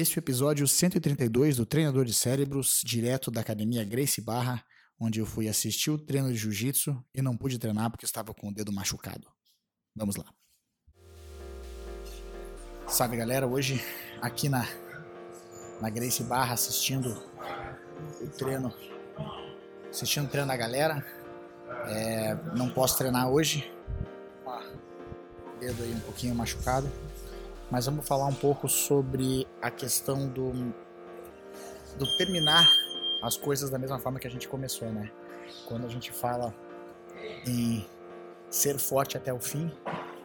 Este é o episódio 132 do Treinador de Cérebros, direto da academia Grace Barra, onde eu fui assistir o treino de jiu-jitsu e não pude treinar porque estava com o dedo machucado. Vamos lá. Salve galera, hoje aqui na, na Grace Barra assistindo o treino, assistindo o treino da galera. É, não posso treinar hoje, dedo aí um pouquinho machucado mas vamos falar um pouco sobre a questão do, do terminar as coisas da mesma forma que a gente começou, né? Quando a gente fala em ser forte até o fim,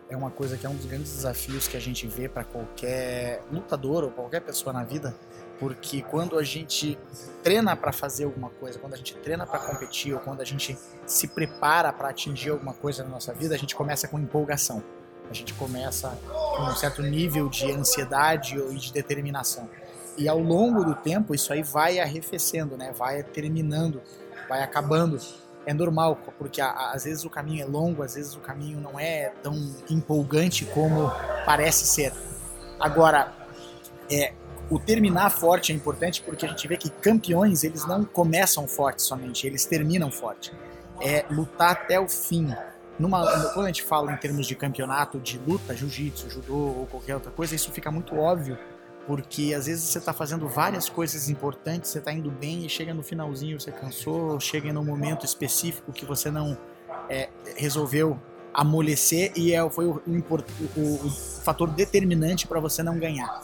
é uma coisa que é um dos grandes desafios que a gente vê para qualquer lutador ou qualquer pessoa na vida, porque quando a gente treina para fazer alguma coisa, quando a gente treina para competir ou quando a gente se prepara para atingir alguma coisa na nossa vida, a gente começa com empolgação. A gente começa com um certo nível de ansiedade e de determinação. E ao longo do tempo isso aí vai arrefecendo, né? Vai terminando, vai acabando. É normal, porque às vezes o caminho é longo, às vezes o caminho não é tão empolgante como parece ser. Agora, é, o terminar forte é importante porque a gente vê que campeões eles não começam forte somente, eles terminam forte. É lutar até o fim, numa, quando a gente fala em termos de campeonato de luta, jiu-jitsu, judô ou qualquer outra coisa, isso fica muito óbvio, porque às vezes você está fazendo várias coisas importantes, você está indo bem e chega no finalzinho você cansou, chega em um momento específico que você não é, resolveu amolecer e é, foi o, o, o, o fator determinante para você não ganhar.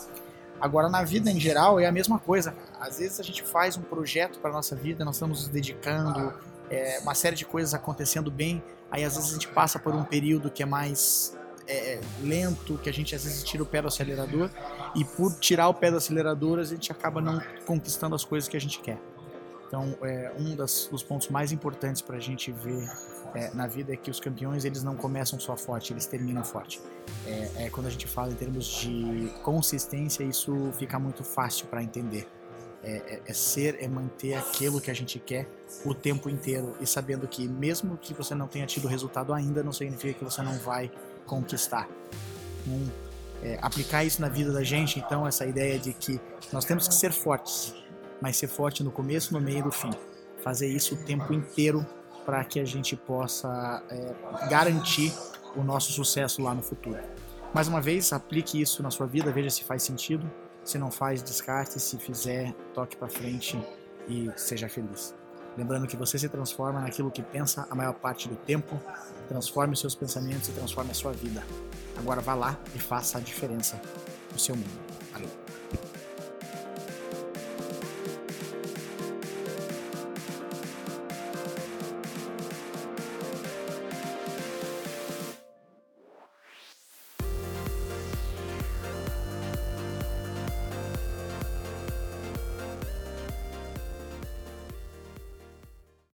Agora, na vida em geral, é a mesma coisa. Às vezes a gente faz um projeto para nossa vida, nós estamos nos dedicando, é, uma série de coisas acontecendo bem, aí às vezes a gente passa por um período que é mais é, lento, que a gente às vezes tira o pé do acelerador, e por tirar o pé do acelerador a gente acaba não conquistando as coisas que a gente quer. Então, é, um das, dos pontos mais importantes para a gente ver é, na vida é que os campeões eles não começam só forte, eles terminam forte. É, é quando a gente fala em termos de consistência, isso fica muito fácil para entender é, é, é, ser, é manter aquilo que a gente quer o tempo inteiro e sabendo que mesmo que você não tenha tido resultado ainda, não significa que você não vai conquistar. Um, é, aplicar isso na vida da gente, então, essa ideia de que nós temos que ser fortes, mas ser forte no começo, no meio e no fim. Fazer isso o tempo inteiro para que a gente possa é, garantir o nosso sucesso lá no futuro. Mais uma vez, aplique isso na sua vida, veja se faz sentido se não faz, descarte. Se fizer, toque para frente e seja feliz. Lembrando que você se transforma naquilo que pensa a maior parte do tempo. Transforme seus pensamentos e transforme a sua vida. Agora vá lá e faça a diferença no seu mundo. Valeu.